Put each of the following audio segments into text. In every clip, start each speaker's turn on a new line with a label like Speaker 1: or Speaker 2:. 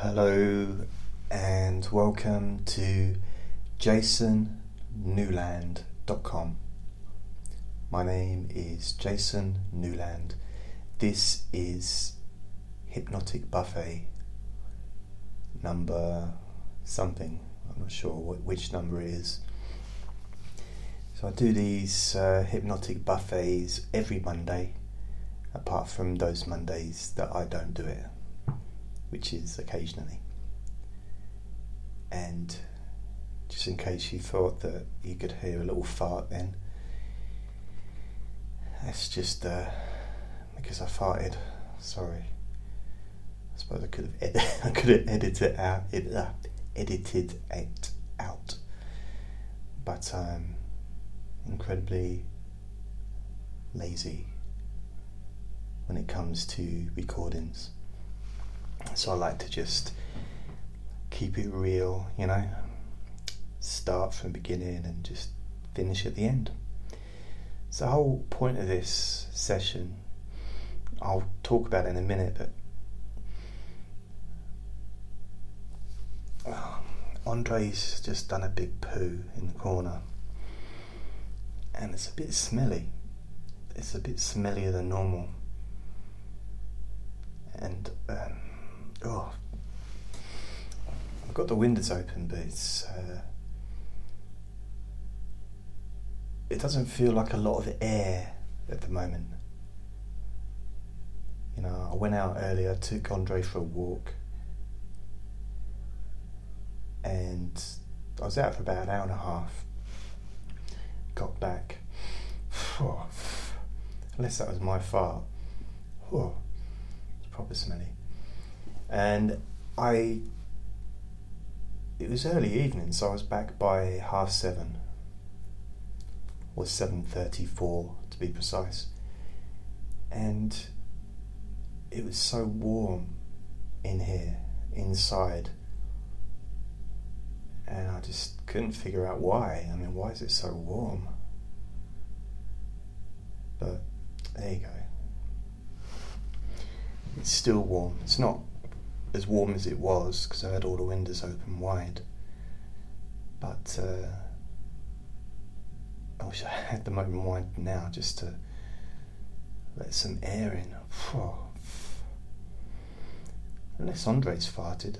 Speaker 1: Hello and welcome to jasonnewland.com. My name is Jason Newland. This is Hypnotic Buffet number something. I'm not sure what, which number it is. So I do these uh, hypnotic buffets every Monday, apart from those Mondays that I don't do it which is occasionally. And just in case you thought that you could hear a little fart then, that's just uh, because I farted. Sorry. I suppose I could have ed- I could have edited it out, ed- uh, edited it out, but I'm incredibly lazy when it comes to recordings. So I like to just keep it real, you know, start from the beginning and just finish at the end. So the whole point of this session, I'll talk about in a minute, but oh, Andre's just done a big poo in the corner, and it's a bit smelly. It's a bit smellier than normal, and. Um, oh, I've got the windows open, but it's uh, it doesn't feel like a lot of air at the moment. You know, I went out earlier, took Andre for a walk, and I was out for about an hour and a half. Got back. Unless that was my fart. Oh, it's proper smelly and I it was early evening, so I was back by half seven, or seven thirty-four to be precise, and it was so warm in here, inside, and I just couldn't figure out why. I mean, why is it so warm? But there you go. It's still warm. It's not as warm as it was because I had all the windows open wide. But uh, I wish I had them open wide now just to let some air in. Unless Andre's farted,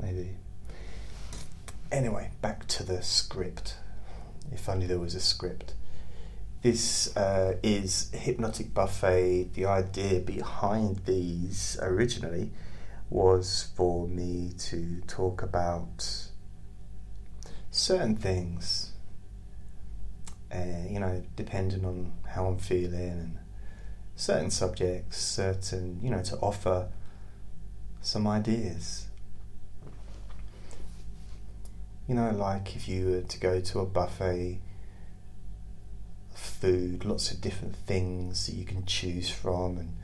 Speaker 1: maybe. Anyway, back to the script. If only there was a script. This uh, is Hypnotic Buffet. The idea behind these originally was for me to talk about certain things, uh, you know, depending on how I'm feeling and certain subjects, certain, you know, to offer some ideas. You know, like if you were to go to a buffet food, lots of different things that you can choose from, and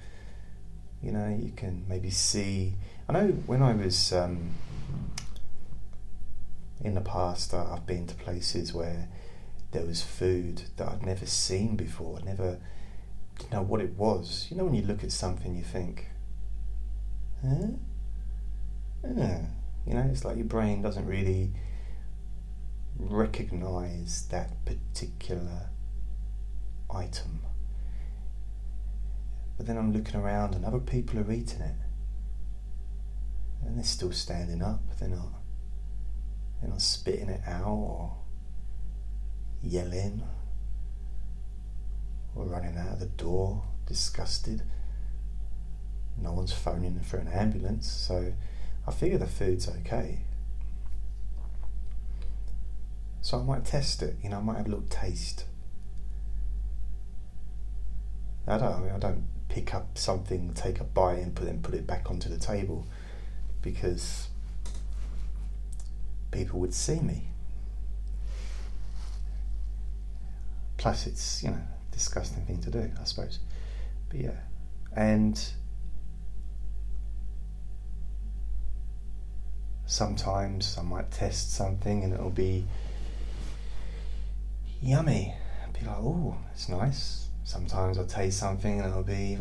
Speaker 1: you know, you can maybe see I know when I was um, in the past, I've been to places where there was food that I'd never seen before. I never didn't know what it was. You know, when you look at something, you think, huh? Yeah. You know, it's like your brain doesn't really recognize that particular item. But then I'm looking around and other people are eating it and they're still standing up. They're not. They're not spitting it out or yelling or running out of the door disgusted. No one's phoning for an ambulance, so I figure the food's okay. So I might test it. You know, I might have a little taste. I don't. I, mean, I don't pick up something, take a bite, and put put it back onto the table because people would see me. Plus, it's, you know, disgusting thing to do, I suppose. But yeah. And sometimes I might test something and it'll be yummy. I'll be like, oh, it's nice. Sometimes I'll taste something and it'll be,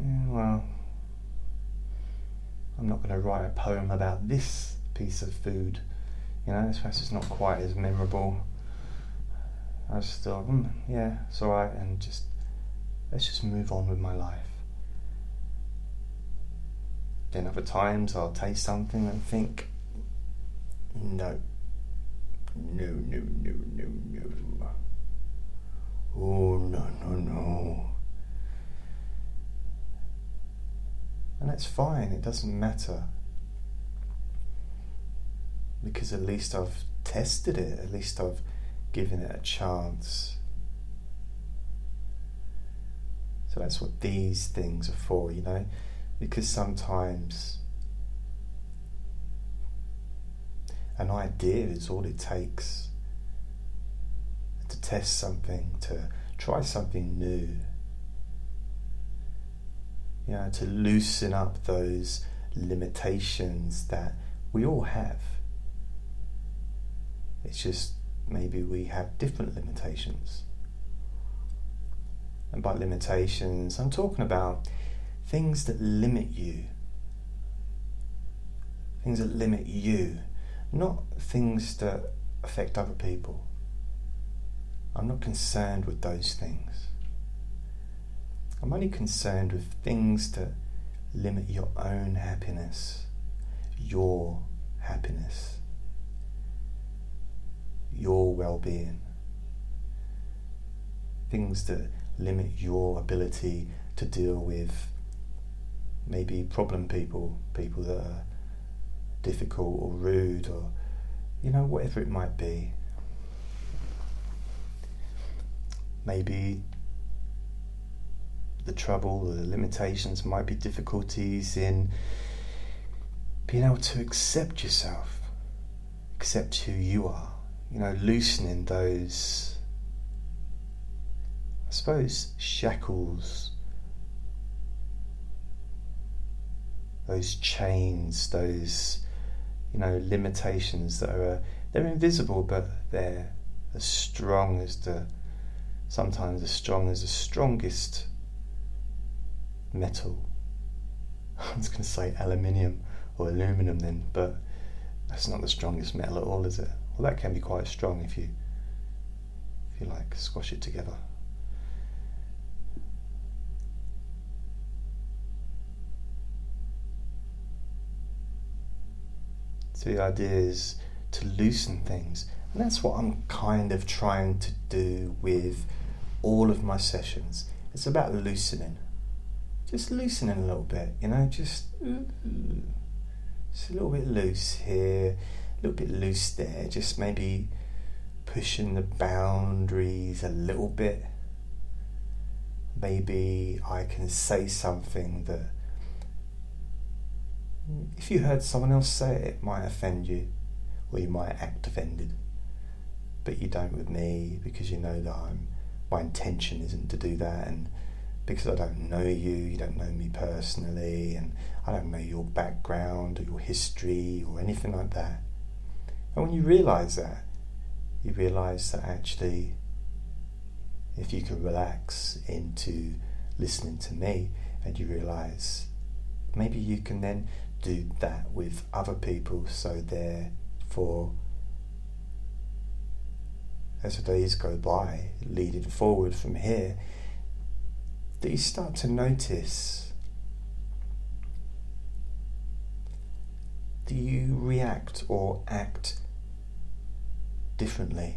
Speaker 1: mm, well, I'm not going to write a poem about this piece of food. You know, perhaps it's not quite as memorable. I just thought, mm, yeah, it's alright, and just let's just move on with my life. Then other times I'll taste something and think, no, no, no, no, no, no. Oh, no, no, no. And that's fine, it doesn't matter. Because at least I've tested it, at least I've given it a chance. So that's what these things are for, you know? Because sometimes an idea is all it takes to test something, to try something new you know, to loosen up those limitations that we all have. It's just maybe we have different limitations. And by limitations, I'm talking about things that limit you. Things that limit you, not things that affect other people. I'm not concerned with those things. I'm only concerned with things that limit your own happiness, your happiness, your well being, things that limit your ability to deal with maybe problem people, people that are difficult or rude or, you know, whatever it might be. Maybe the trouble, the limitations might be difficulties in being able to accept yourself, accept who you are, you know, loosening those, I suppose, shackles, those chains, those, you know, limitations that are, they're invisible, but they're as strong as the, sometimes as strong as the strongest metal. I was going to say aluminium or aluminum then, but that's not the strongest metal at all, is it? Well, that can be quite strong if you, if you like, squash it together. So the idea is to loosen things, and that's what I'm kind of trying to do with all of my sessions. It's about loosening just loosening a little bit, you know, just, just a little bit loose here, a little bit loose there, just maybe pushing the boundaries a little bit. Maybe I can say something that if you heard someone else say it, it might offend you, or you might act offended. But you don't with me because you know that I'm, my intention isn't to do that, and because I don't know you, you don't know me personally, and I don't know your background or your history or anything like that. And when you realize that, you realize that actually, if you can relax into listening to me, and you realize maybe you can then do that with other people, so therefore, as the days go by, leading forward from here, that you start to notice do you react or act differently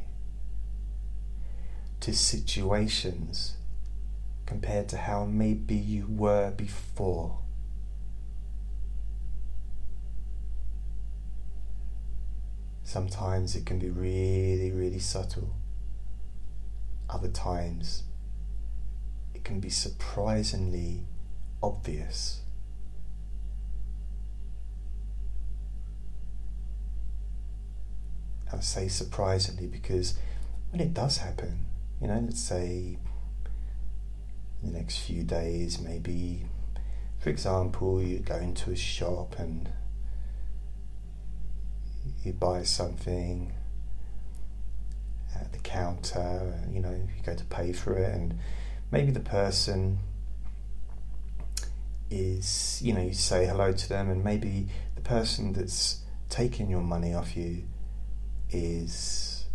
Speaker 1: to situations compared to how maybe you were before? Sometimes it can be really, really subtle. Other times can be surprisingly obvious. I say surprisingly because when it does happen, you know, let's say in the next few days, maybe, for example, you go into a shop and you buy something at the counter, you know, you go to pay for it and maybe the person is, you know, you say hello to them, and maybe the person that's taking your money off you is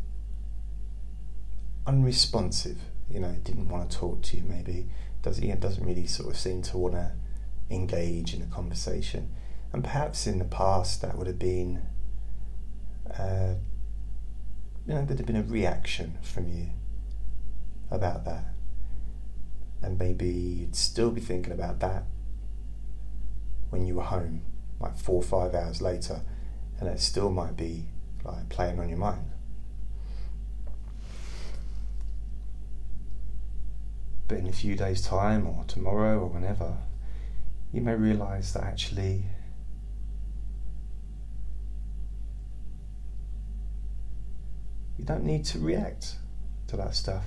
Speaker 1: unresponsive. You know, didn't want to talk to you. Maybe does you know, doesn't really sort of seem to want to engage in a conversation. And perhaps in the past that would have been, uh, you know, there'd have been a reaction from you about that. And maybe you'd still be thinking about that when you were home, like four or five hours later, and it still might be like playing on your mind. But in a few days' time, or tomorrow, or whenever, you may realize that actually you don't need to react to that stuff.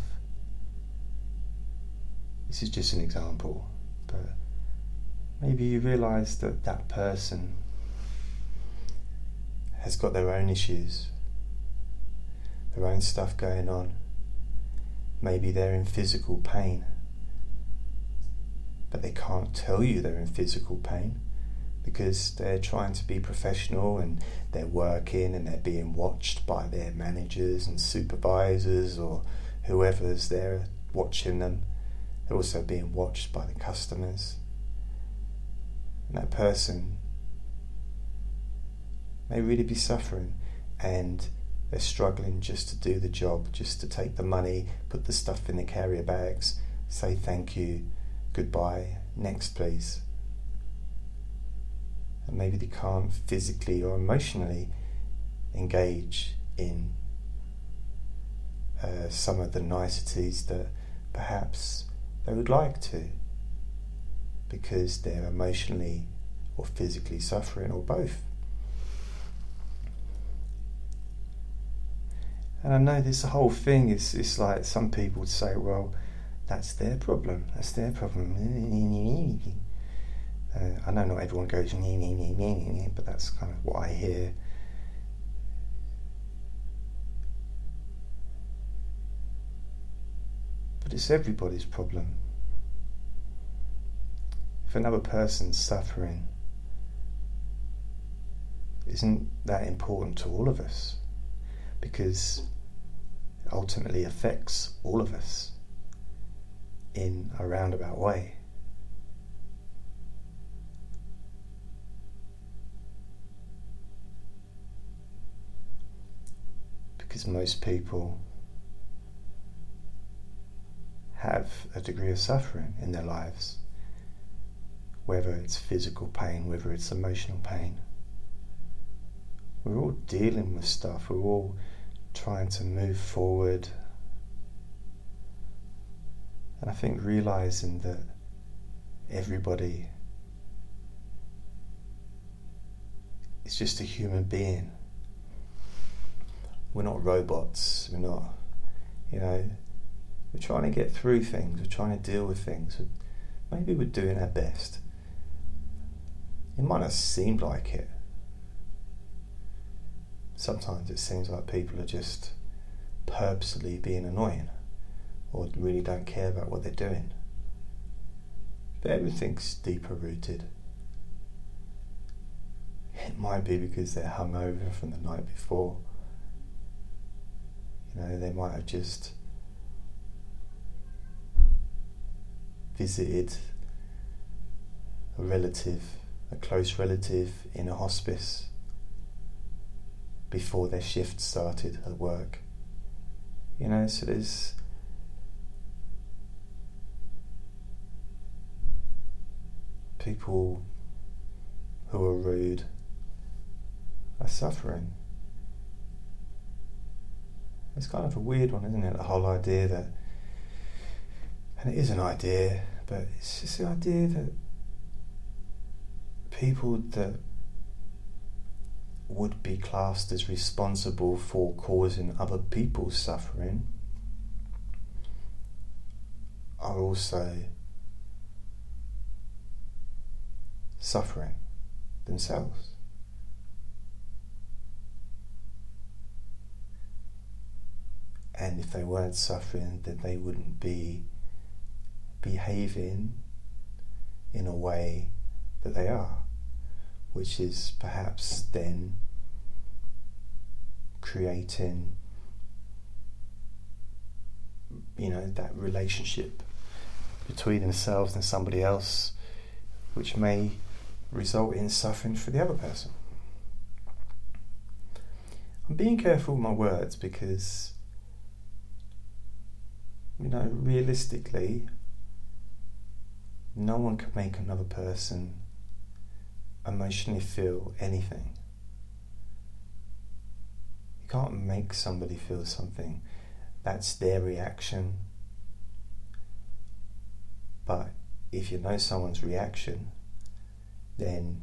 Speaker 1: This is just an example, but maybe you realize that that person has got their own issues, their own stuff going on. Maybe they're in physical pain, but they can't tell you they're in physical pain because they're trying to be professional and they're working and they're being watched by their managers and supervisors or whoever's there watching them. They're also being watched by the customers. And that person may really be suffering and they're struggling just to do the job, just to take the money, put the stuff in the carrier bags, say thank you, goodbye, next please. And maybe they can't physically or emotionally engage in uh, some of the niceties that perhaps they would like to because they're emotionally or physically suffering or both. And I know this whole thing is it's like some people would say, well, that's their problem. That's their problem. Uh, I know not everyone goes, but that's kind of what I hear. But it's everybody's problem. If another person's suffering, isn't that important to all of us? Because ultimately affects all of us in a roundabout way. Because most people have a degree of suffering in their lives, whether it's physical pain, whether it's emotional pain. We're all dealing with stuff, we're all trying to move forward. And I think realizing that everybody is just a human being. We're not robots, we're not, you know, we're trying to get through things, we're trying to deal with things. Maybe we're doing our best. It might not seem like it. Sometimes it seems like people are just purposely being annoying or really don't care about what they're doing. But everything's deeper rooted. It might be because they're hungover from the night before. You know, they might have just visited a relative, a close relative in a hospice before their shift started at work. You know, so there's people who are rude are suffering. It's kind of a weird one, isn't it? The whole idea that and it is an idea, but it's just the idea that people that would be classed as responsible for causing other people's suffering are also suffering themselves. And if they weren't suffering, then they wouldn't be behaving in a way that they are, which is perhaps then creating you know that relationship between themselves and somebody else which may result in suffering for the other person. I'm being careful with my words because you know realistically no one can make another person emotionally feel anything You can't make somebody feel something. That's their reaction. But if you know someone's reaction, then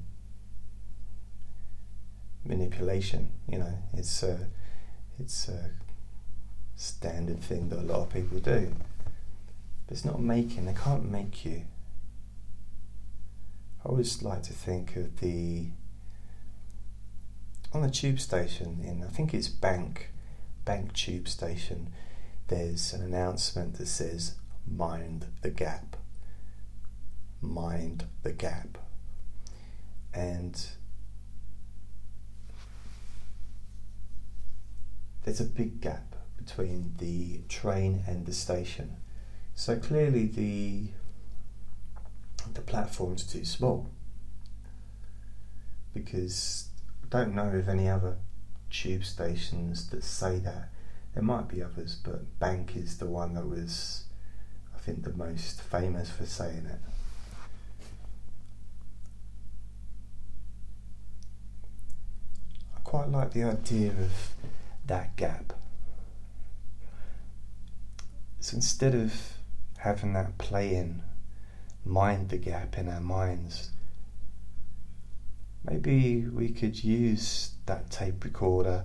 Speaker 1: manipulation, you know, it's a, it's a standard thing that a lot of people do. But it's not making, they can't make you. I always like to think of the on the tube station in I think it's Bank Bank Tube Station. There's an announcement that says "Mind the gap." Mind the gap, and there's a big gap between the train and the station. So clearly the the platform's too small because I don't know of any other tube stations that say that. There might be others, but Bank is the one that was, I think, the most famous for saying it. I quite like the idea of that gap. So instead of having that play in, mind the gap in our minds, maybe we could use that tape recorder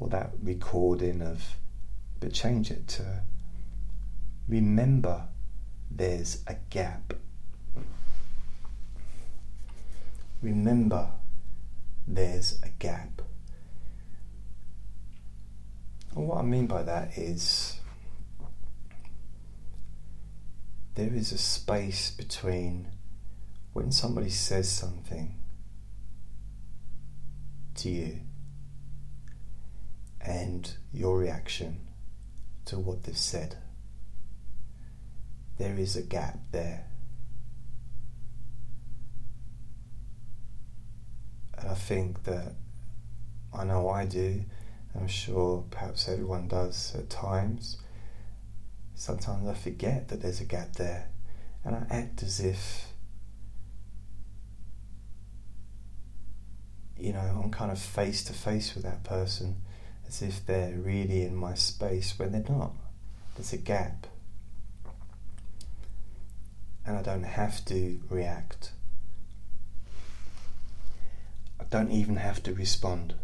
Speaker 1: or that recording of, but change it to remember there's a gap. Remember there's a gap. And what I mean by that is there is a space between when somebody says something to you and your reaction to what they've said. There is a gap there. And I think that I know I do, I'm sure perhaps everyone does at times. Sometimes I forget that there's a gap there and I act as if you know, I'm kind of face to face with that person as if they're really in my space when they're not. There's a gap. And I don't have to react. I don't even have to respond.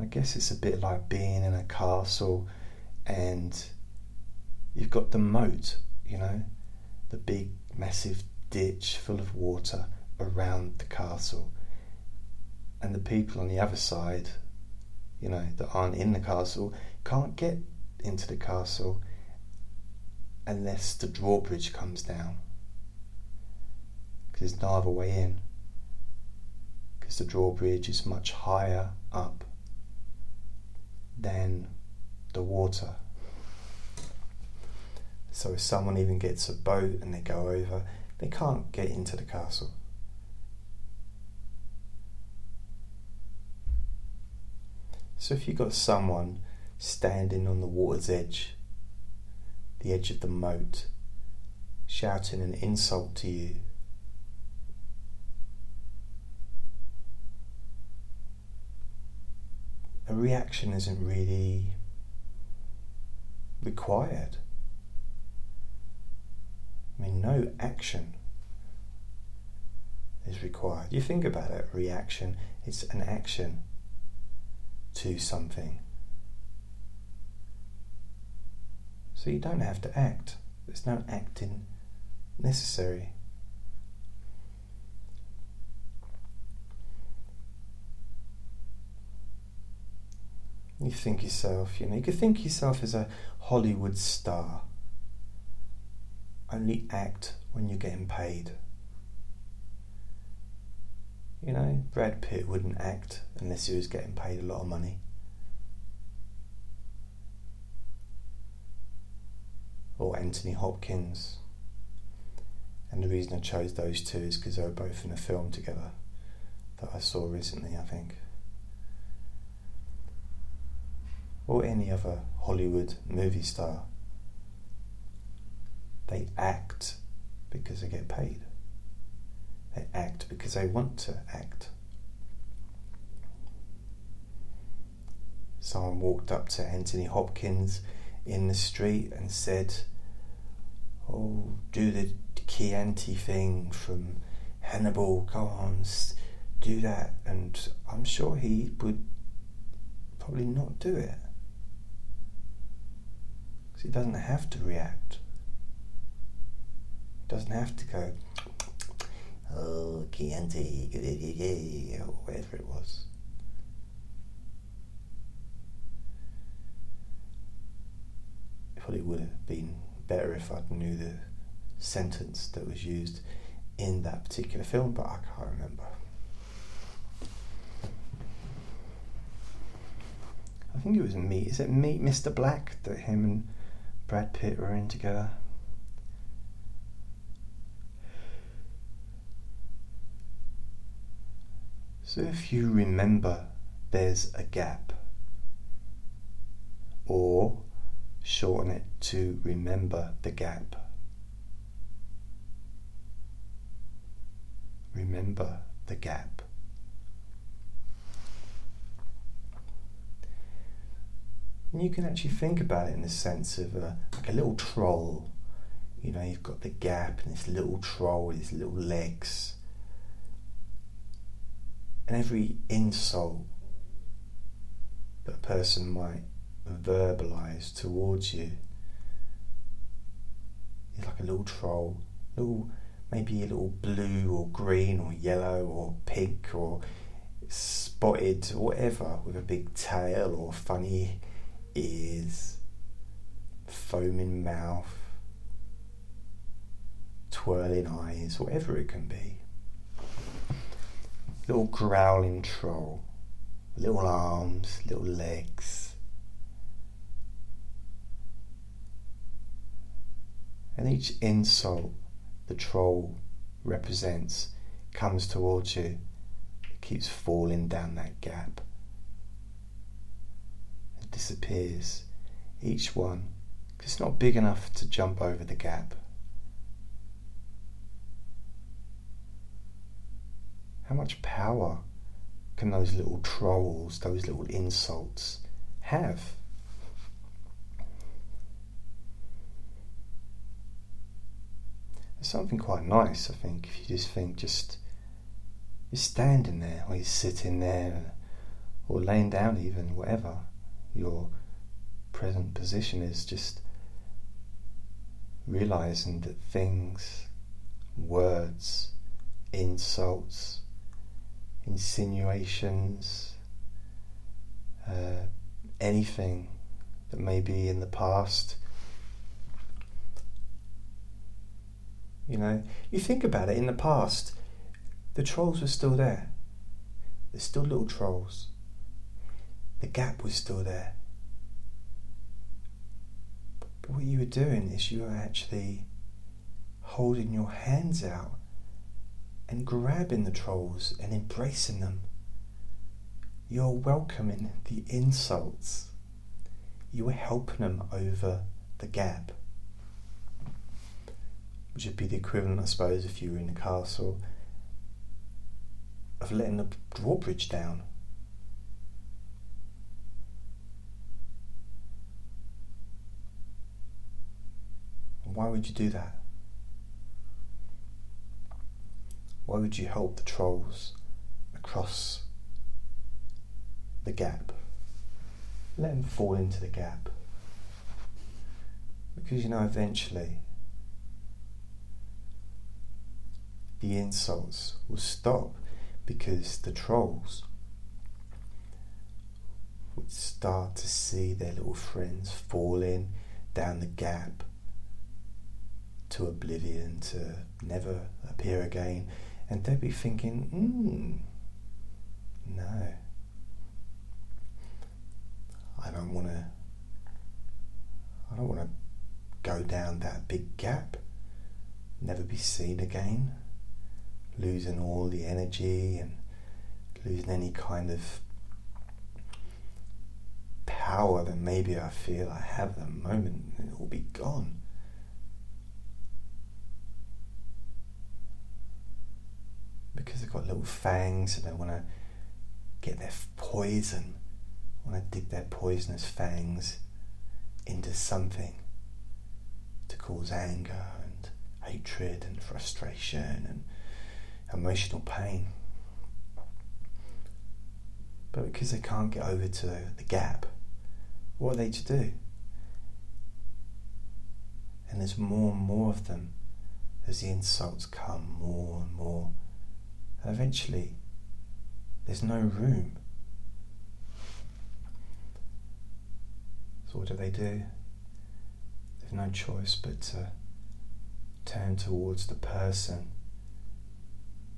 Speaker 1: I guess it's a bit like being in a castle and You've got the moat, you know, the big, massive ditch full of water around the castle. And the people on the other side, you know, that aren't in the castle, can't get into the castle unless the drawbridge comes down. Because there's no other way in. Because the drawbridge is much higher up than the water. So if someone even gets a boat and they go over, they can't get into the castle. So if you've got someone standing on the water's edge, the edge of the moat, shouting an insult to you, reaction isn't really required. I mean, no action is required. You think about it, reaction, it's an action to something. So you don't have to act, there's no acting necessary. You think yourself, you know, you could think yourself as a Hollywood star. Only act when you're getting paid. You know, Brad Pitt wouldn't act unless he was getting paid a lot of money. Or Anthony Hopkins. And the reason I chose those two is because they were both in a film together that I saw recently, I think. Or any other Hollywood movie star. They act because they get paid. They act because they want to act. Someone walked up to Anthony Hopkins in the street and said, Oh, do the Chianti thing from Hannibal, go on, do that. And I'm sure he would probably not do it. He doesn't have to react. Doesn't have to go, oh, Chianti, or whatever it was. It probably would have been better if I'd knew the sentence that was used in that particular film, but I can't remember. I think it was Meet. Is it Meet Mr. Black that him and Brad Pitt were in together? So if you remember there's a gap, or shorten it to remember the gap. Remember the gap. And you can actually think about it in the sense of a, like a little troll. You know, you've got the gap and this little troll with his little legs and every insult that a person might verbalize towards you is like a little troll, little maybe a little blue or green or yellow or pink or spotted or whatever with a big tail or funny ears, foaming mouth, twirling eyes, whatever it can be little growling troll, little arms, little legs. And each insult the troll represents comes towards you, it keeps falling down that gap. Disappears, each one, because it's not big enough to jump over the gap. How much power can those little trolls, those little insults have? There's something quite nice, I think, if you just think just you're standing there, or you're sitting there, or laying down, even whatever your present position is, just realizing that things, words, insults, insinuations, uh, anything that may be in the past. You know, you think about it, in the past, the trolls were still there. There's still little trolls. The gap was still there. But what you were doing is you were actually holding your hands out and grabbing the trolls and embracing them. You're welcoming the insults. You were helping them over the gap. Which would be the equivalent, I suppose, if you were in a castle, of letting the drawbridge down. Why would you do that? Why would you help the trolls across the gap? Let them fall into the gap. Because you know, eventually, the insults will stop because the trolls would start to see their little friends falling down the gap to oblivion, to never appear again, and they'd be thinking, hmm, no, I don't want to. I don't want to go down that big gap, never be seen again, losing all the energy and losing any kind of power that maybe I feel I have at the moment. It will be gone. Because they've got little fangs and they want to get their poison, want to dig their poisonous fangs into something to cause anger and hatred and frustration and emotional pain. But because they can't get over to the gap, what are they to do? And there's more and more of them as the insults come, more and more. Eventually, there's no room. So, what do they do? They've no choice but to turn towards the person,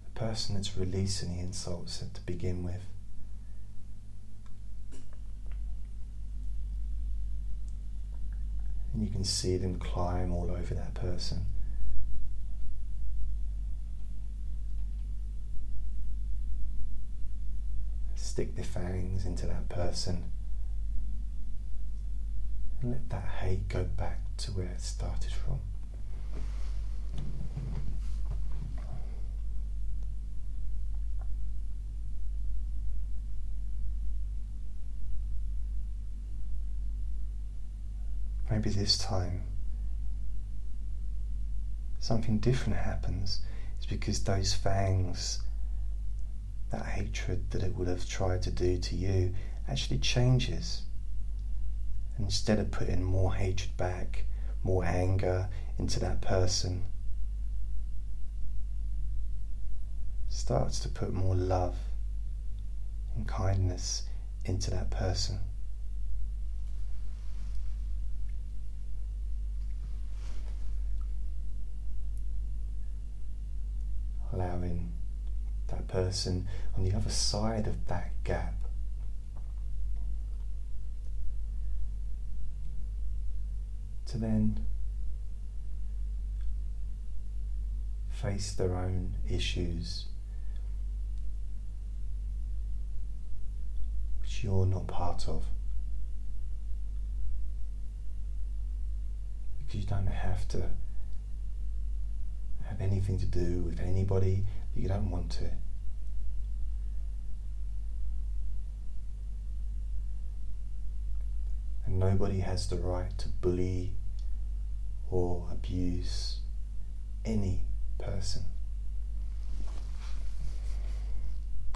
Speaker 1: the person that's releasing the insults to begin with. and you can see them climb all over that person. Stick their fangs into that person and let that hate go back to where it started from. maybe this time something different happens. It's because those fangs, that hatred that it would have tried to do to you, actually changes. Instead of putting more hatred back, more anger into that person, starts to put more love and kindness into that person. Person on the other side of that gap to then face their own issues which you're not part of. Because you don't have to have anything to do with anybody that you don't want to. Nobody has the right to bully or abuse any person.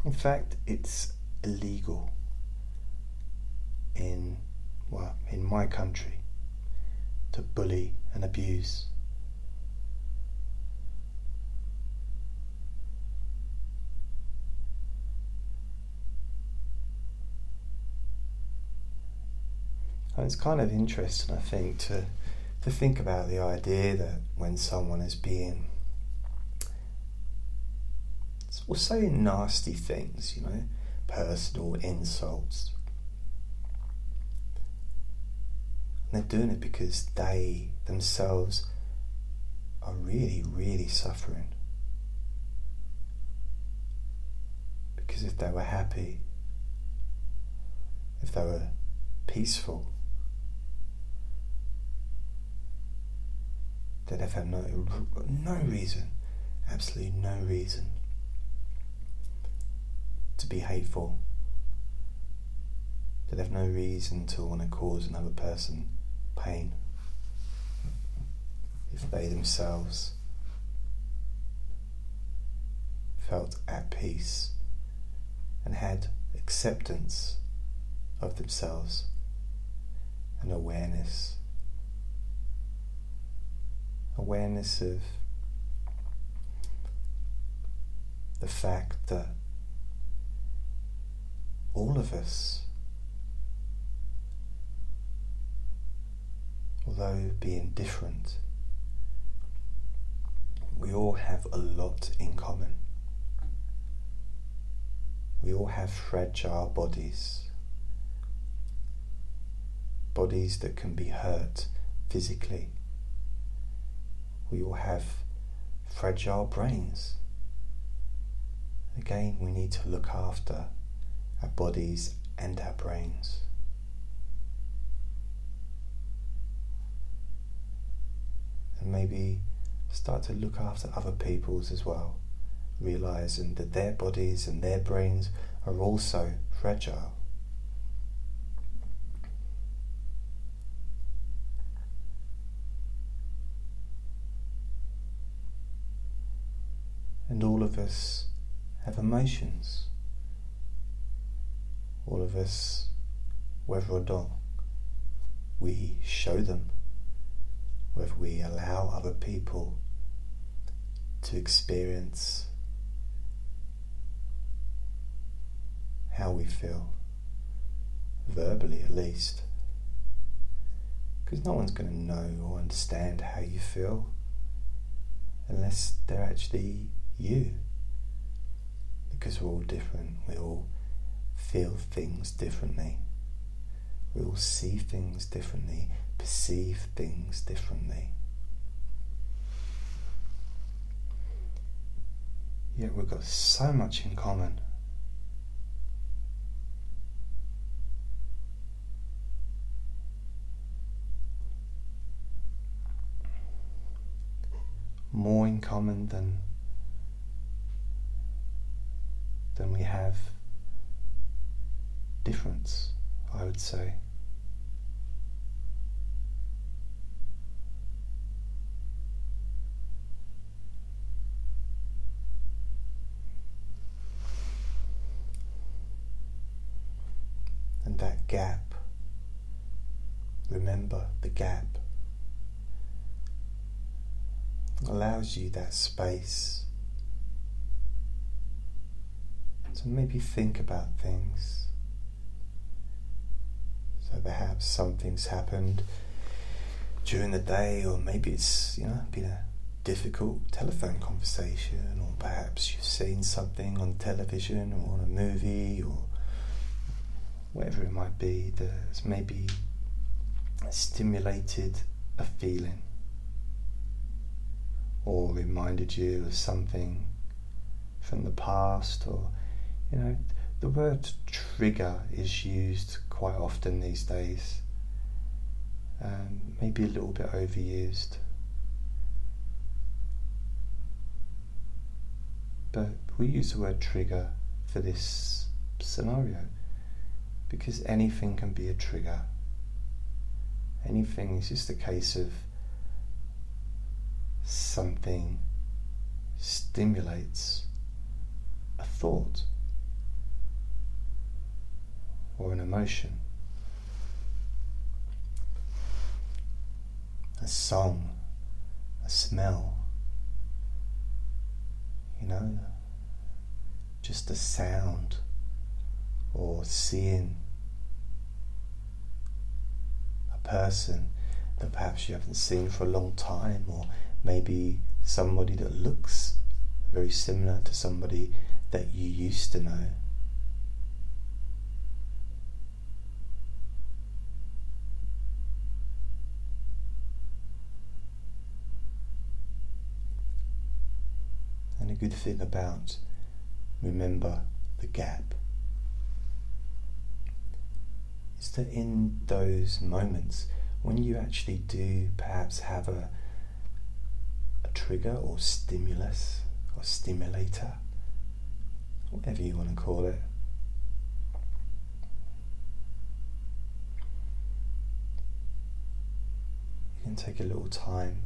Speaker 1: In fact, it's illegal in well, in my country to bully and abuse And it's kind of interesting, I think, to to think about the idea that when someone is being or saying nasty things, you know, personal insults. And they're doing it because they themselves are really, really suffering. Because if they were happy, if they were peaceful, Have had no, no reason, absolutely no reason to be hateful. They'd have no reason to want to cause another person pain if they themselves felt at peace and had acceptance of themselves and awareness awareness of the fact that all of us, although being different, we all have a lot in common. We all have fragile bodies, bodies that can be hurt physically we all have fragile brains. Again, we need to look after our bodies and our brains. And maybe start to look after other people's as well, realizing that their bodies and their brains are also fragile. And all of us have emotions. All of us, whether or not we show them, whether we allow other people to experience how we feel, verbally at least. Because no one's going to know or understand how you feel unless they're actually you. Because we're all different, we all feel things differently, we all see things differently, perceive things differently. Yet we've got so much in common. More in common than than we have difference, I would say. And that gap, remember the gap, allows you that space to maybe think about things. So perhaps something's happened during the day, or maybe it's you know been a difficult telephone conversation, or perhaps you've seen something on television or on a movie, or whatever it might be that's maybe stimulated a feeling or reminded you of something from the past or you know, the word trigger is used quite often these days, um, maybe a little bit overused. But we use the word trigger for this scenario because anything can be a trigger. Anything is just a case of something stimulates a thought or an emotion. A song, a smell, you know, just a sound or seeing a person that perhaps you haven't seen for a long time, or maybe somebody that looks very similar to somebody that you used to know. Good thing about remember the gap. Is that in those moments when you actually do perhaps have a, a trigger or stimulus or stimulator, whatever you want to call it, you can take a little time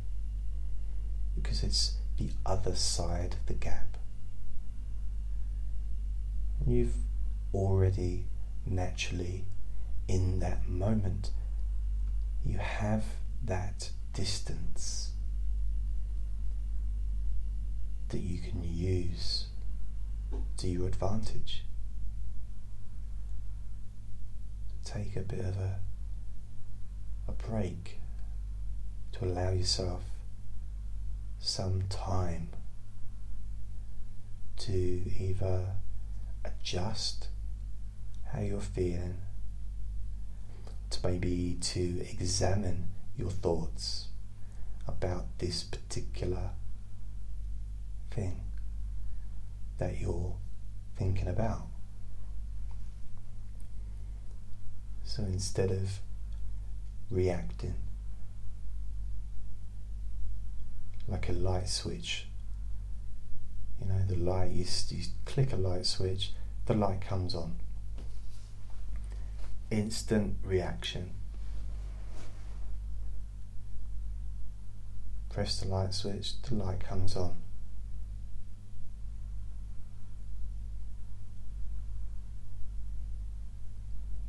Speaker 1: because it's the other side of the gap. You've already naturally, in that moment, you have that distance that you can use to your advantage. Take a bit of a, a break to allow yourself some time to either adjust how you're feeling, to maybe to examine your thoughts about this particular thing that you're thinking about. So instead of reacting like a light switch, you know, the light, you, you click a light switch, the light comes on. Instant reaction. Press the light switch, the light comes on.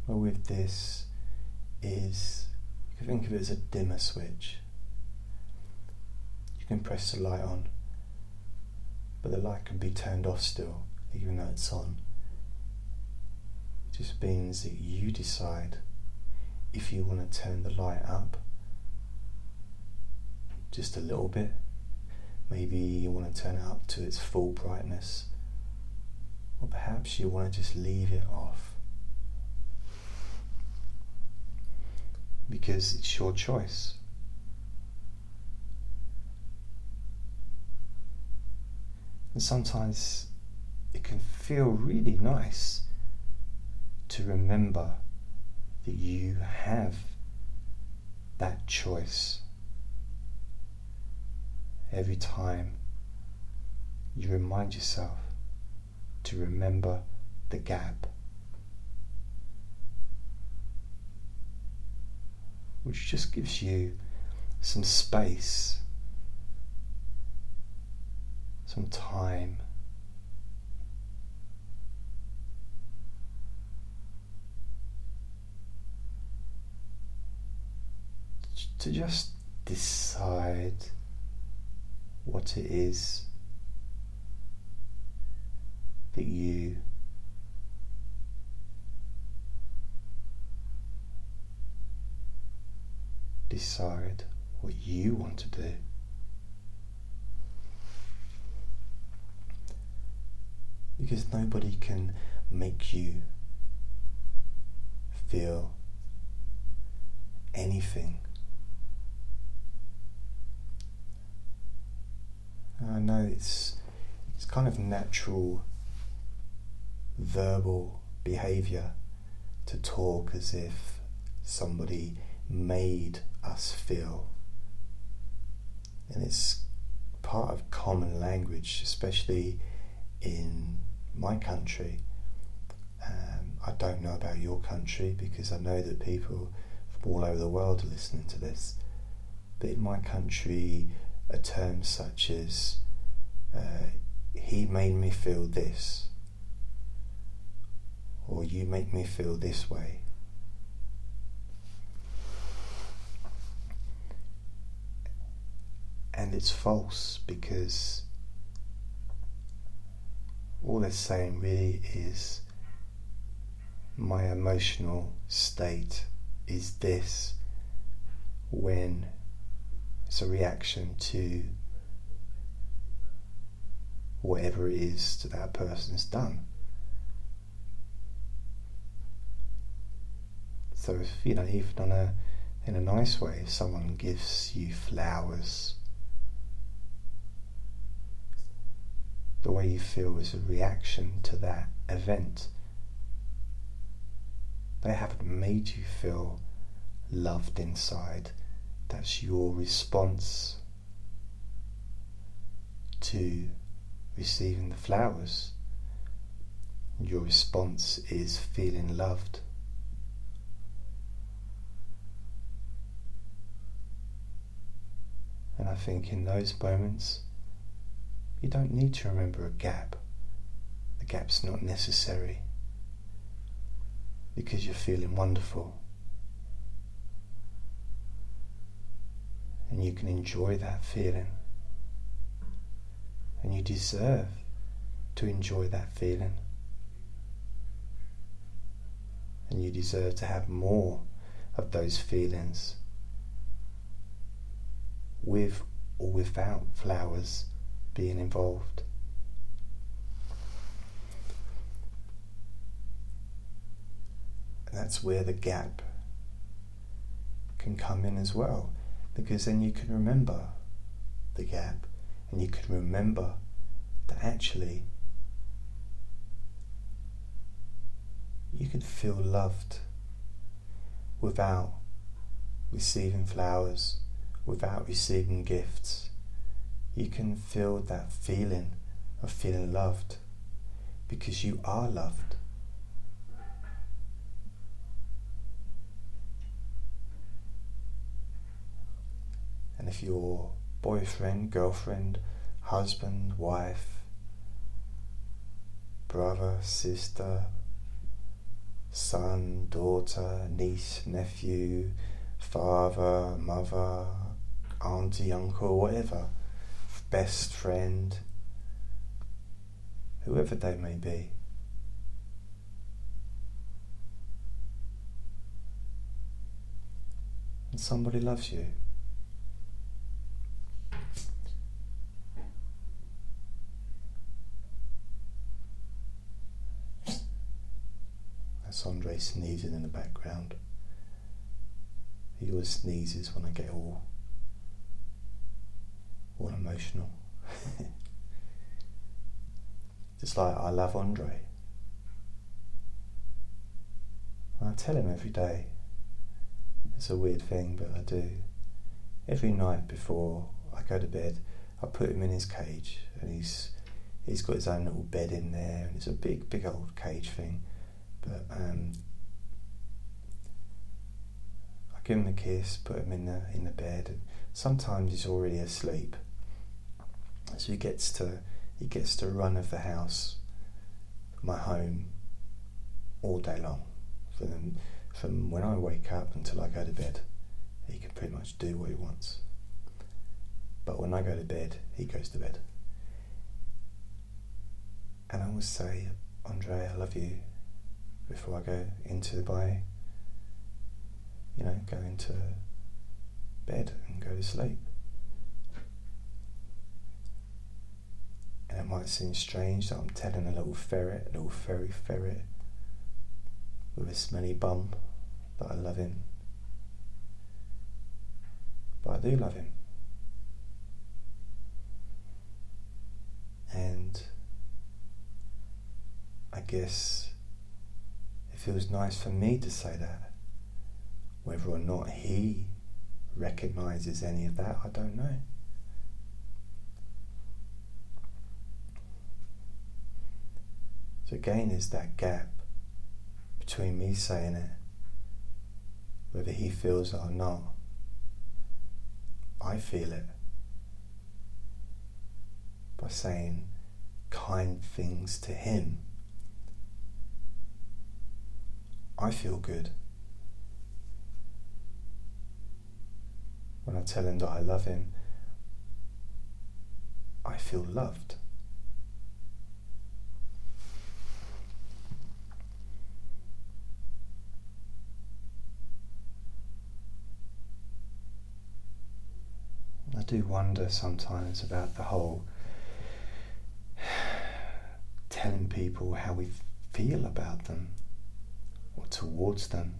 Speaker 1: Well, with this is you can think of it as a dimmer switch. Can press the light on, but the light can be turned off still, even though it's on. It just means that you decide if you want to turn the light up just a little bit. Maybe you want to turn it up to its full brightness, or perhaps you want to just leave it off. because it's your choice. And sometimes it can feel really nice to remember that you have that choice every time you remind yourself to remember the gap. which just gives you some space, some time. To just decide what it is that you decide what you want to do. Because nobody can make you feel anything. I know it's it's kind of natural verbal behavior to talk as if somebody made us feel. And it's part of common language, especially in my country. Um, I don't know about your country because I know that people from all over the world are listening to this. But in my country, a term such as uh, he made me feel this, or you make me feel this way, and it's false because all they're saying really is my emotional state is this when it's a reaction to whatever it is that that person's done. So if you know, even on a in a nice way, if someone gives you flowers the way you feel is a reaction to that event. They haven't made you feel loved inside. That's your response to receiving the flowers. Your response is feeling loved. And I think in those moments, you don't need to remember a gap. The gap's not necessary because you're feeling wonderful. And you can enjoy that feeling. And you deserve to enjoy that feeling. And you deserve to have more of those feelings with or without flowers being involved. And that's where the gap can come in as well, because then you can remember the gap and you can remember that actually you can feel loved without receiving flowers, without receiving gifts. You can feel that feeling of feeling loved because you are loved. And if your boyfriend, girlfriend, husband, wife, brother, sister, son, daughter, niece, nephew, father, mother, auntie, uncle, whatever, best friend, whoever they may be. And somebody loves you. That's Andre sneezing in the background. He always sneezes when I get all, all emotional. Just like I love Andre. I tell him every day. It's a weird thing, but I do. Every night before I go to bed, I put him in his cage, and he's he's got his own little bed in there, and it's a big, big old cage thing. But um, I give him a kiss, put him in the in the bed, and sometimes he's already asleep. So he gets to he gets to run of the house, my home, all day long. From from when I wake up until I go to bed, he can pretty much do what he wants. But when I go to bed, he goes to bed. And I always say, Andre, I love you before I go into my, you know, go into bed and go to sleep. And it might seem strange that I'm telling a little ferret, a little furry ferret with a smelly bum that I love him. But I do love him. And I guess it feels nice for me to say that. Whether or not he recognizes any of that, I don't know. So again, is that gap between me saying it, whether he feels it or not. I feel it by saying kind things to him I feel good. When I tell him that I love him, I feel loved. Do wonder sometimes about the whole telling people how we feel about them or towards them.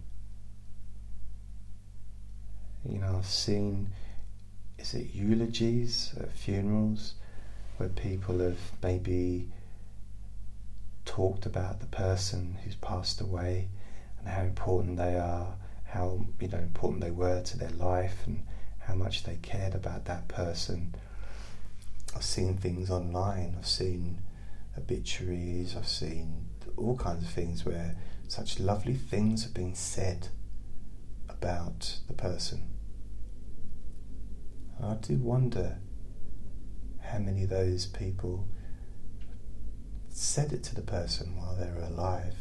Speaker 1: You know, I've seen, is it eulogies at funerals where people have maybe talked about the person who's passed away and how important they are, how you know important they were to their life and how much they cared about that person. I've seen things online, I've seen obituaries, I've seen all kinds of things where such lovely things have been said about the person. I do wonder how many of those people said it to the person while they were alive.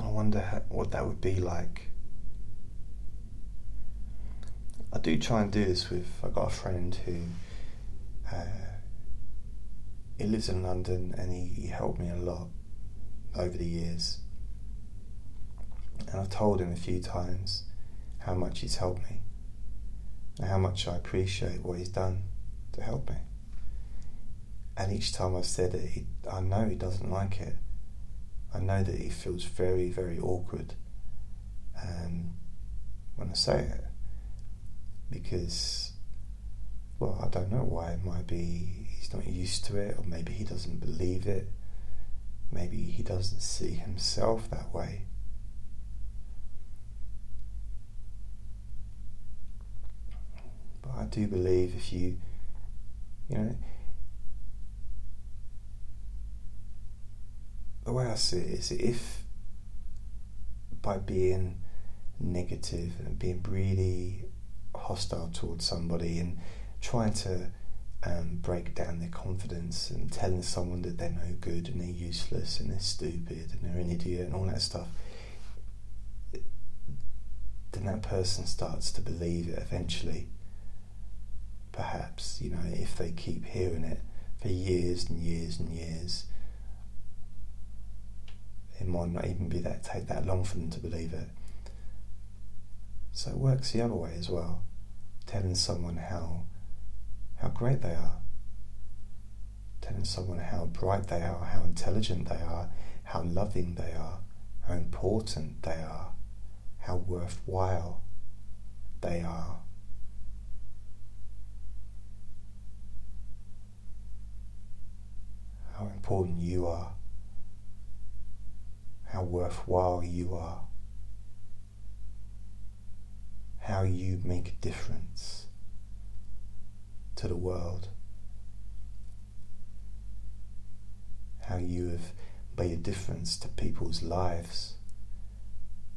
Speaker 1: And I wonder how, what that would be like I do try and do this with. I've got a friend who uh, he lives in London and he, he helped me a lot over the years. And I've told him a few times how much he's helped me and how much I appreciate what he's done to help me. And each time I've said it, he, I know he doesn't like it. I know that he feels very, very awkward um, when I say it because, well, I don't know why. It might be he's not used to it, or maybe he doesn't believe it. Maybe he doesn't see himself that way. But I do believe if you, you know, the way I see it is if by being negative and being really hostile towards somebody and trying to um, break down their confidence and telling someone that they're no good and they're useless and they're stupid and they're an idiot and all that stuff, then that person starts to believe it eventually. Perhaps, you know, if they keep hearing it for years and years and years, it might not even be that take that long for them to believe it. So it works the other way as well, telling someone how how great they are, telling someone how bright they are, how intelligent they are, how loving they are, how important they are, how worthwhile they are. How important you are, how worthwhile you are how you make a difference to the world, how you have made a difference to people's lives.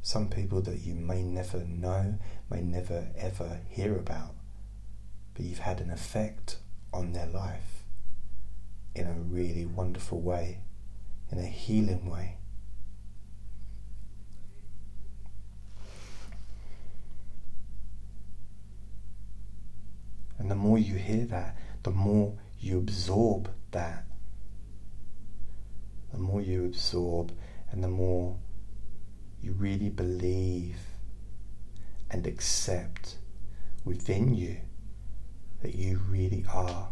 Speaker 1: Some people that you may never know, may never ever hear about, but you've had an effect on their life in a really wonderful way, in a healing way. And the more you hear that, the more you absorb that. The more you absorb, and the more you really believe and accept within you that you really are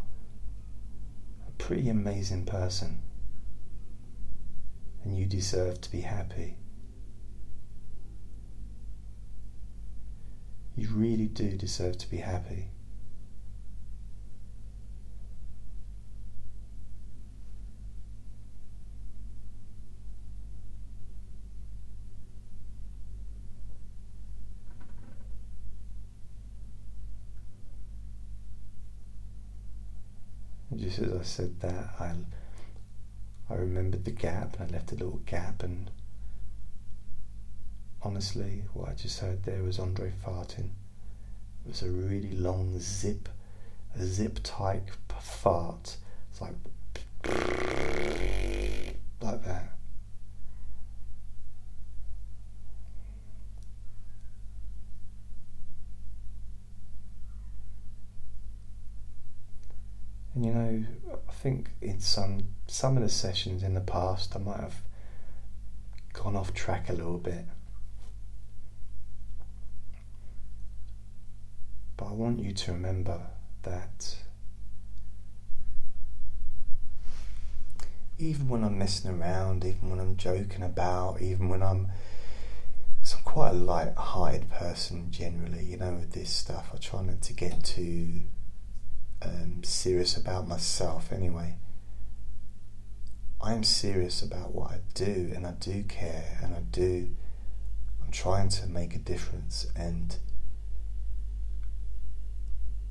Speaker 1: a pretty amazing person and you deserve to be happy. You really do deserve to be happy. As I said that, I I remembered the gap and I left a little gap and honestly, what I just heard there was Andre farting. It was a really long zip, a zip type fart. It's like like that. And you know, I think in some some of the sessions in the past, I might have gone off track a little bit. But I want you to remember that even when I'm messing around, even when I'm joking about, even when I'm so I'm quite a light-hearted person generally, you know, with this stuff. I try not to get too um, serious about myself anyway. I am serious about what I do and I do care and I do I'm trying to make a difference and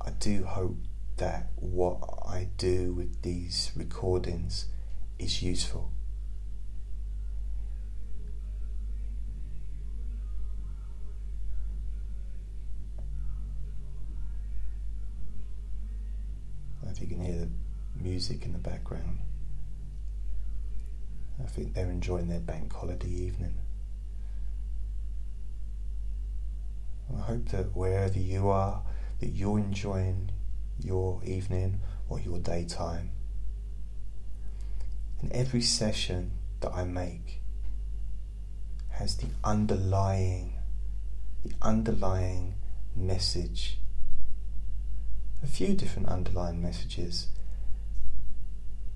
Speaker 1: I do hope that what I do with these recordings is useful. Can hear the music in the background. I think they're enjoying their bank holiday evening. I hope that wherever you are, that you're enjoying your evening or your daytime. And every session that I make has the underlying, the underlying message. A few different underlying messages,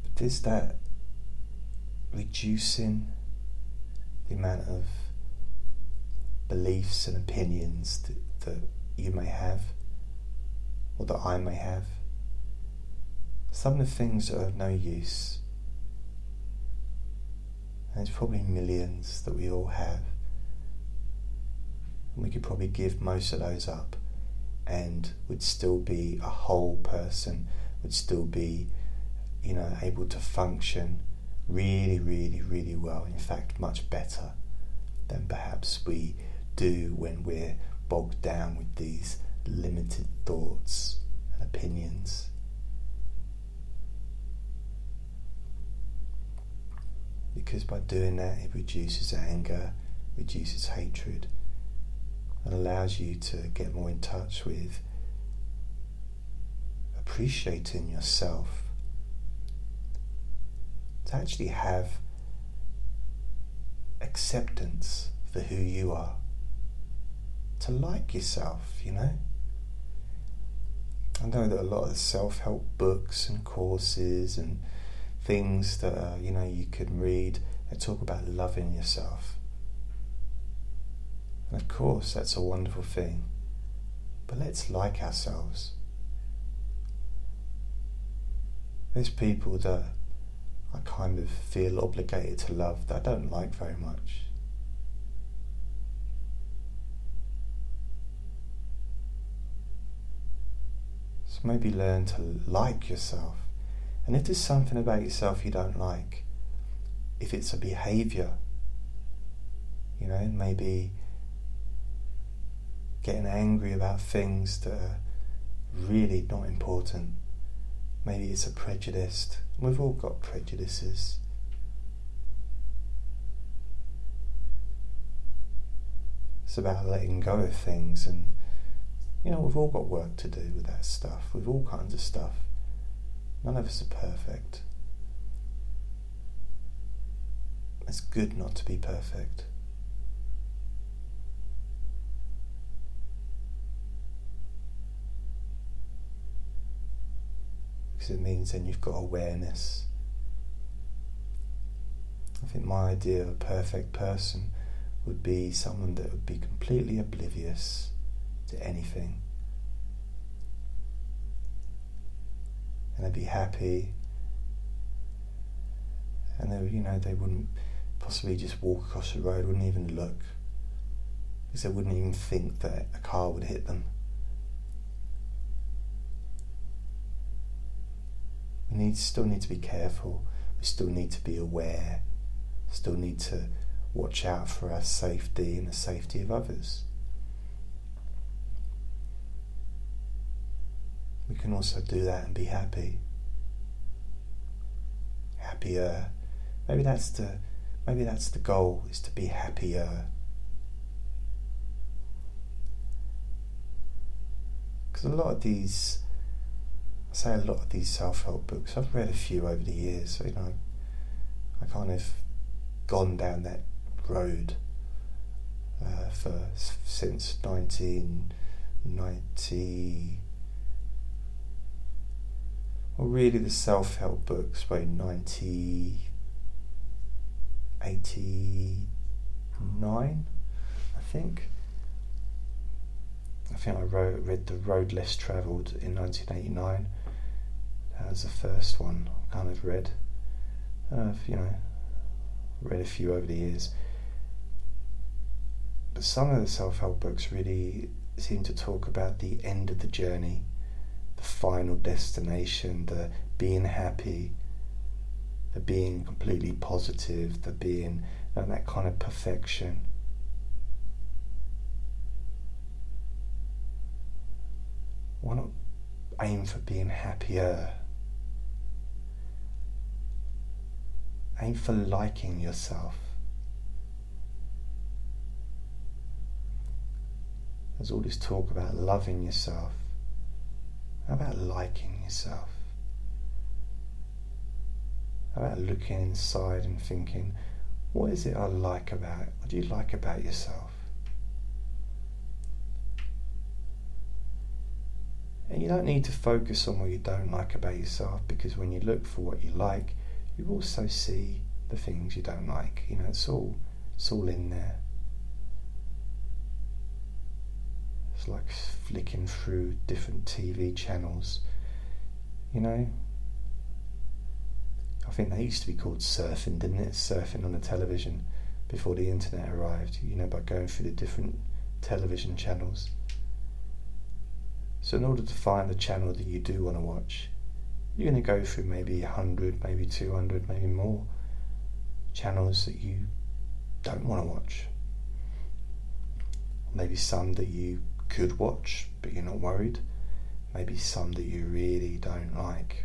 Speaker 1: but is that reducing the amount of beliefs and opinions that, that you may have or that I may have. Some of the things that are of no use. And there's probably millions that we all have. And we could probably give most of those up and would still be a whole person, would still be, you know, able to function really, really, really well. In fact, much better than perhaps we do when we're bogged down with these limited thoughts and opinions. Because by doing that, it reduces anger, reduces hatred, allows you to get more in touch with appreciating yourself. To actually have acceptance for who you are. To like yourself, you know? I know that a lot of self help books and courses and things that uh, you know you can read they talk about loving yourself. And of course, that's a wonderful thing. But let's like ourselves. There's people that I kind of feel obligated to love that I don't like very much. So maybe learn to like yourself. And if there's something about yourself you don't like, if it's a behavior, you know, maybe getting angry about things that are really not important. Maybe it's a prejudice. We've all got prejudices. It's about letting go of things and you know, we've all got work to do with that stuff, with all kinds of stuff. None of us are perfect. It's good not to be perfect. Because it means then you've got awareness. I think my idea of a perfect person would be someone that would be completely oblivious to anything. And they'd be happy. And they, you know, they wouldn't possibly just walk across the road, wouldn't even look, because they wouldn't even think that a car would hit them. Need still need to be careful. We still need to be aware. Still need to watch out for our safety and the safety of others. we can also do that and be happy. Happier. Maybe that's the maybe that's the goal is to be happier. Because a lot of these say a lot of these self-help books, I've read a few over the years, so you know I kind of gone down that road uh, for since 1990 well, really, the self help books were 90, 89, I think. I think I wrote, read The Road Less Travelled in 1989. Was the first one I kind of read. Uh, you know, read a few over the years. But some of the self help books really seem to talk about the end of the journey the final destination, the being happy, the being completely positive, the being know, that kind of perfection. Why not aim for being happier? Aim for liking yourself. There's all this talk about loving yourself. How about liking yourself? How about looking inside and thinking, What is it I like about? What do you like about yourself? And you don't need to focus on what you don't like about yourself because when you look for what you like, you also see the things you don't like. You know, it's all it's all in there. It's like flicking through different TV channels. You know, I think they used to be called surfing, didn't it? Surfing on the television before the internet arrived, you know, by going through the different television channels. So, in order to find the channel that you do want to watch, you're going to go through maybe 100, maybe 200, maybe more channels that you don't want to watch. Maybe some that you could watch, but you're not worried. Maybe some that you really don't like.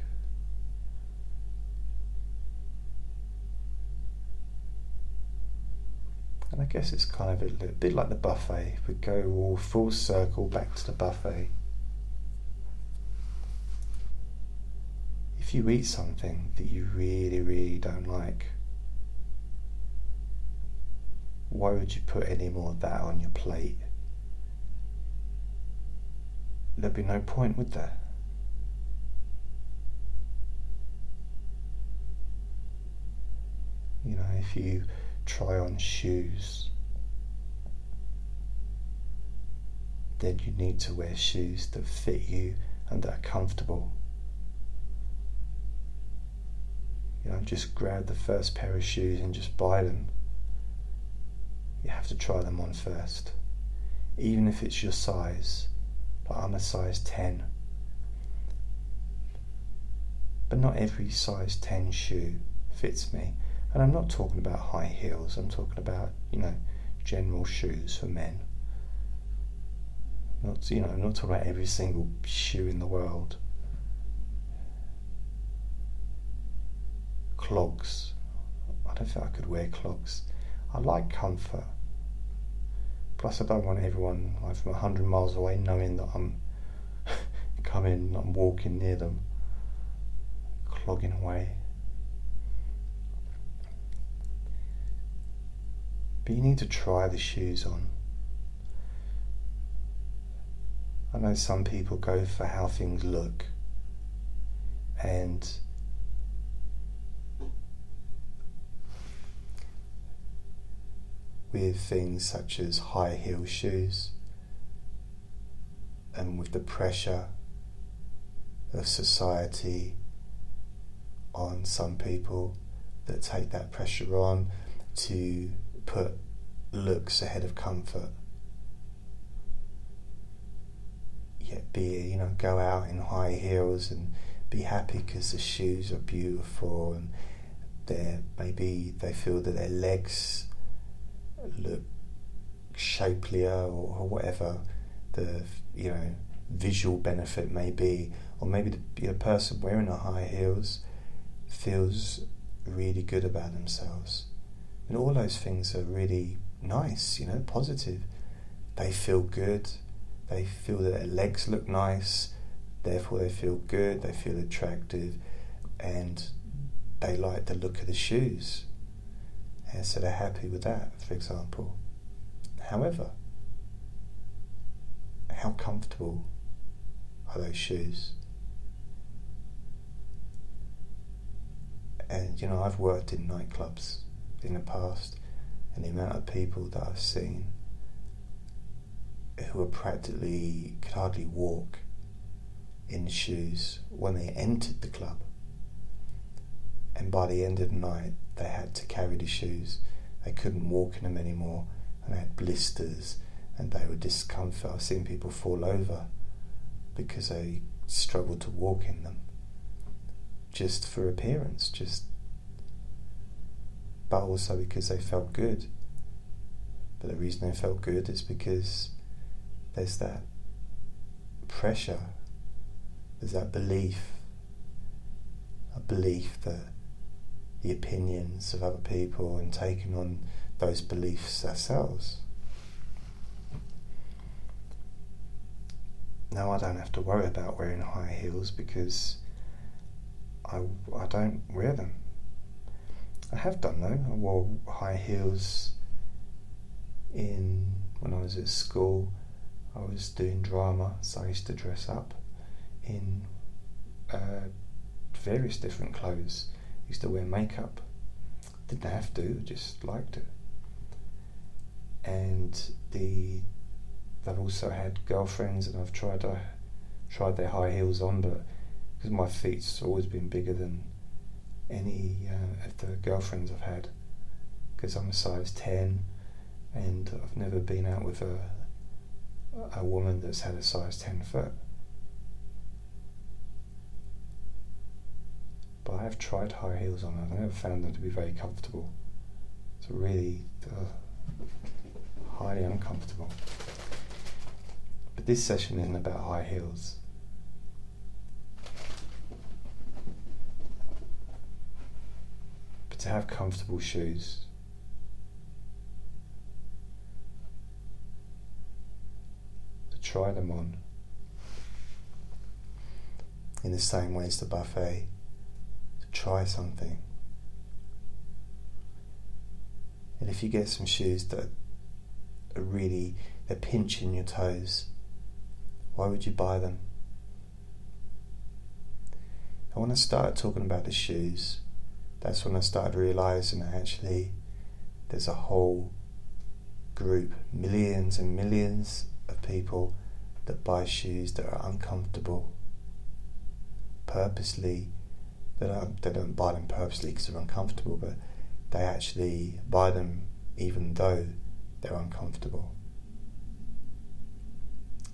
Speaker 1: And I guess it's kind of a, bit like the buffet. We go all full circle back to the buffet. If you eat something that you really, really don't like, why would you put any more of that on your plate? There'd be no point, would there? You know, if you try on shoes, then you need to wear shoes that fit you and that are comfortable. You know, just grab the first pair of shoes and just buy them. You have to try them on first. Even if it's your size, but I'm a size 10. But not every size 10 shoe fits me. And I'm not talking about high heels, I'm talking about, you know, general shoes for men. Not, you know, I'm not talking about every single shoe in the world. Clogs. I don't think I could wear clogs. I like comfort. Plus, I don't want everyone like from 100 miles away knowing that I'm coming, I'm walking near them, clogging away. But you need to try the shoes on. I know some people go for how things look, and with things such as high heel shoes, and with the pressure of society on some people that take that pressure on to put looks ahead of comfort. Yet be you know go out in high heels and be happy because the shoes are beautiful and they maybe they feel that their legs look shapelier or, or whatever the you know visual benefit may be, or maybe the know, person wearing the high heels feels really good about themselves. And all those things are really nice, you know, positive. They feel good, they feel that their legs look nice, therefore they feel good, they feel attractive, and they like the look of the shoes. And so they're happy with that, for example. However, how comfortable are those shoes? And you know, I've worked in nightclubs in the past, and the amount of people that I've seen who are practically could hardly walk in shoes when they entered the club. And by the end of the night, they had to carry the shoes. They couldn't walk in them anymore, and they had blisters, and they were discomfort. I've seen people fall over because they struggled to walk in them, just for appearance, just but also because they felt good. But the reason they felt good is because there's that pressure, there's that belief, a belief that the opinions of other people and taking on those beliefs ourselves. Now I don't have to worry about wearing high heels because I, I don't wear them. I have done though. I wore high heels in when I was at school. I was doing drama, so I used to dress up in uh, various different clothes. Used to wear makeup. Didn't have to, just liked it. And the I've also had girlfriends, and I've tried to tried their high heels on, but because my feet's always been bigger than any uh, of the girlfriends I've had, because I'm a size ten, and I've never been out with a a woman that's had a size ten foot. But I have tried high heels on, and I've never found them to be very comfortable. It's really uh, highly uncomfortable. But this session isn't about high heels. But to have comfortable shoes. To try them on. In the same way as the buffet. Try something. And if you get some shoes that are really, they're pinching your toes why would you buy them? I want to start talking about the shoes, that's when I started realizing that actually there's a whole group, millions and millions of people that buy shoes that are uncomfortable purposely. They don't, um, they don't buy them purposely because they're uncomfortable, but they actually buy them even though they're uncomfortable.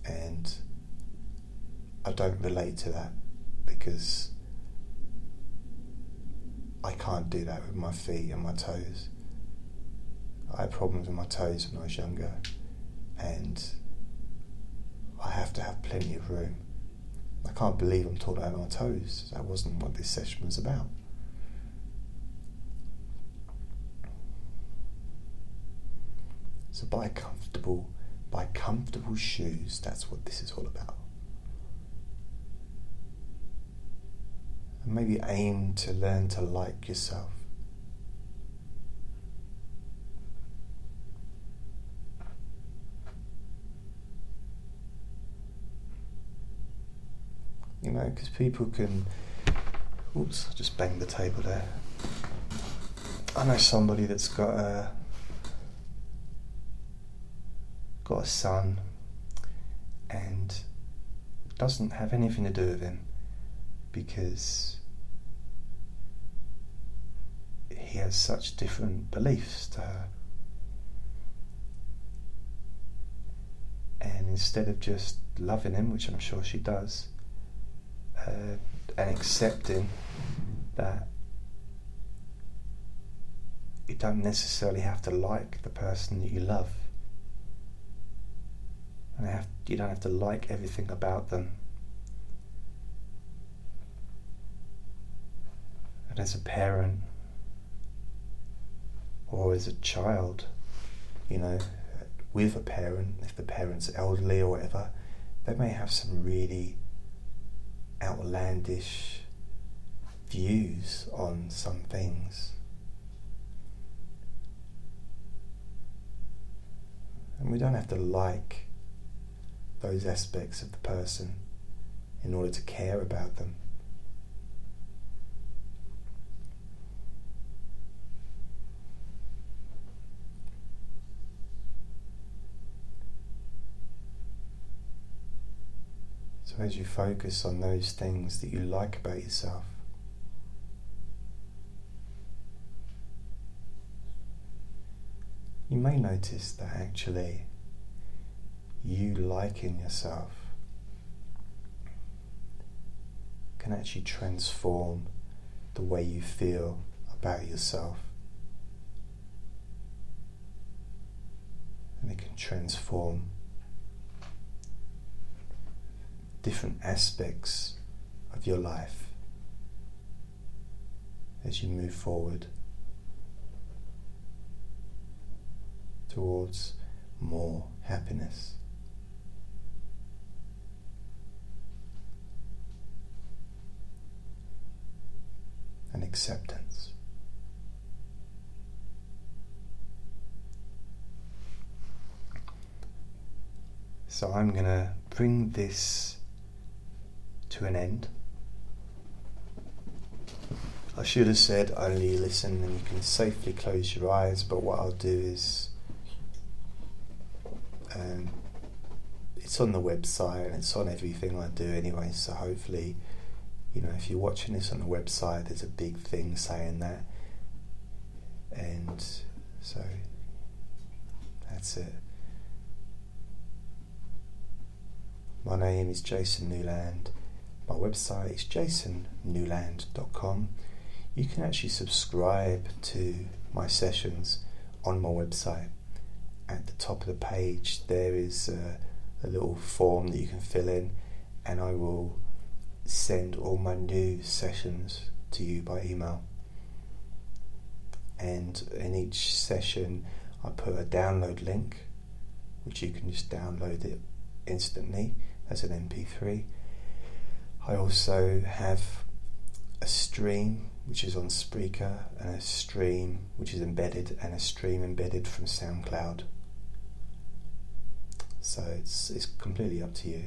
Speaker 1: And I don't relate to that because I can't do that with my feet and my toes. I had problems with my toes when I was younger, and I have to have plenty of room. I can't believe I'm talking about my toes. That wasn't what this session was about. So buy comfortable, buy comfortable shoes. That's what this is all about. and maybe aim to learn to like yourself. You know, because people can. Oops, I just banged the table there. I know somebody that's got a got a son and doesn't have anything to do with him because he has such different beliefs to her. And instead of just loving him, which I'm sure she does, uh, and accepting that you don't necessarily have to like the person that you love. And have, you don't have to like everything about them. And as a parent or as a child, you know, with a parent, if the parent's elderly or whatever, they may have some really outlandish views on some things. And we don't have to like those aspects of the person in order to care about them. So, as you focus on those things that you like about yourself, you may notice that actually you liking yourself can actually transform the way you feel about yourself. And it can transform different aspects of your life as you move forward towards more happiness. and acceptance. So I'm going to bring this to an end. I should have said only listen and you can safely close your eyes, but what I'll do is um, it's on the website and it's on everything I do anyway, so hopefully, you know, if you're watching this on the website, there's a big thing saying that. And so that's it. My name is Jason Newland. My website is jasonnewland.com you can actually subscribe to my sessions on my website. At the top of the page, there is a, a little form that you can fill in, and I will send all my new sessions to you by email. And in each session, I put a download link, which you can just download it instantly as an MP3. I also have a stream which is on Spreaker, and a stream which is embedded, and a stream embedded from SoundCloud. So it's it's completely up to you.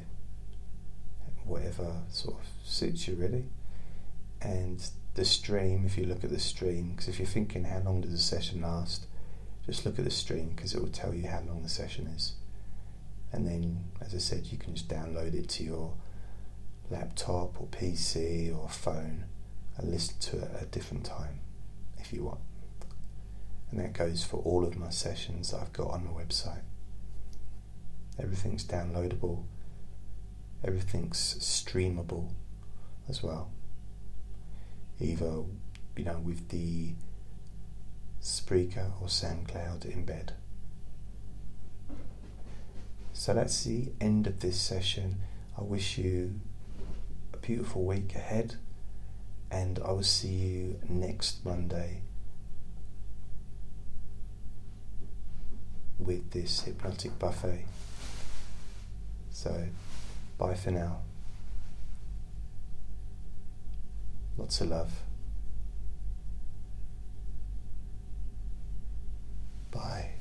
Speaker 1: Whatever sort of suits you, really. And the stream, if you look at the stream, because if you're thinking how long does the session last, just look at the stream because it will tell you how long the session is. And then, as I said, you can just download it to your laptop or PC or phone and listen to it at a different time if you want. And that goes for all of my sessions that I've got on my website. Everything's downloadable, everything's streamable as well. Either, you know, with the Spreaker or SoundCloud embed. So that's the end of this session. I wish you beautiful week ahead, and I will see you next Monday with this hypnotic buffet. So, bye for now. Lots of love. Bye.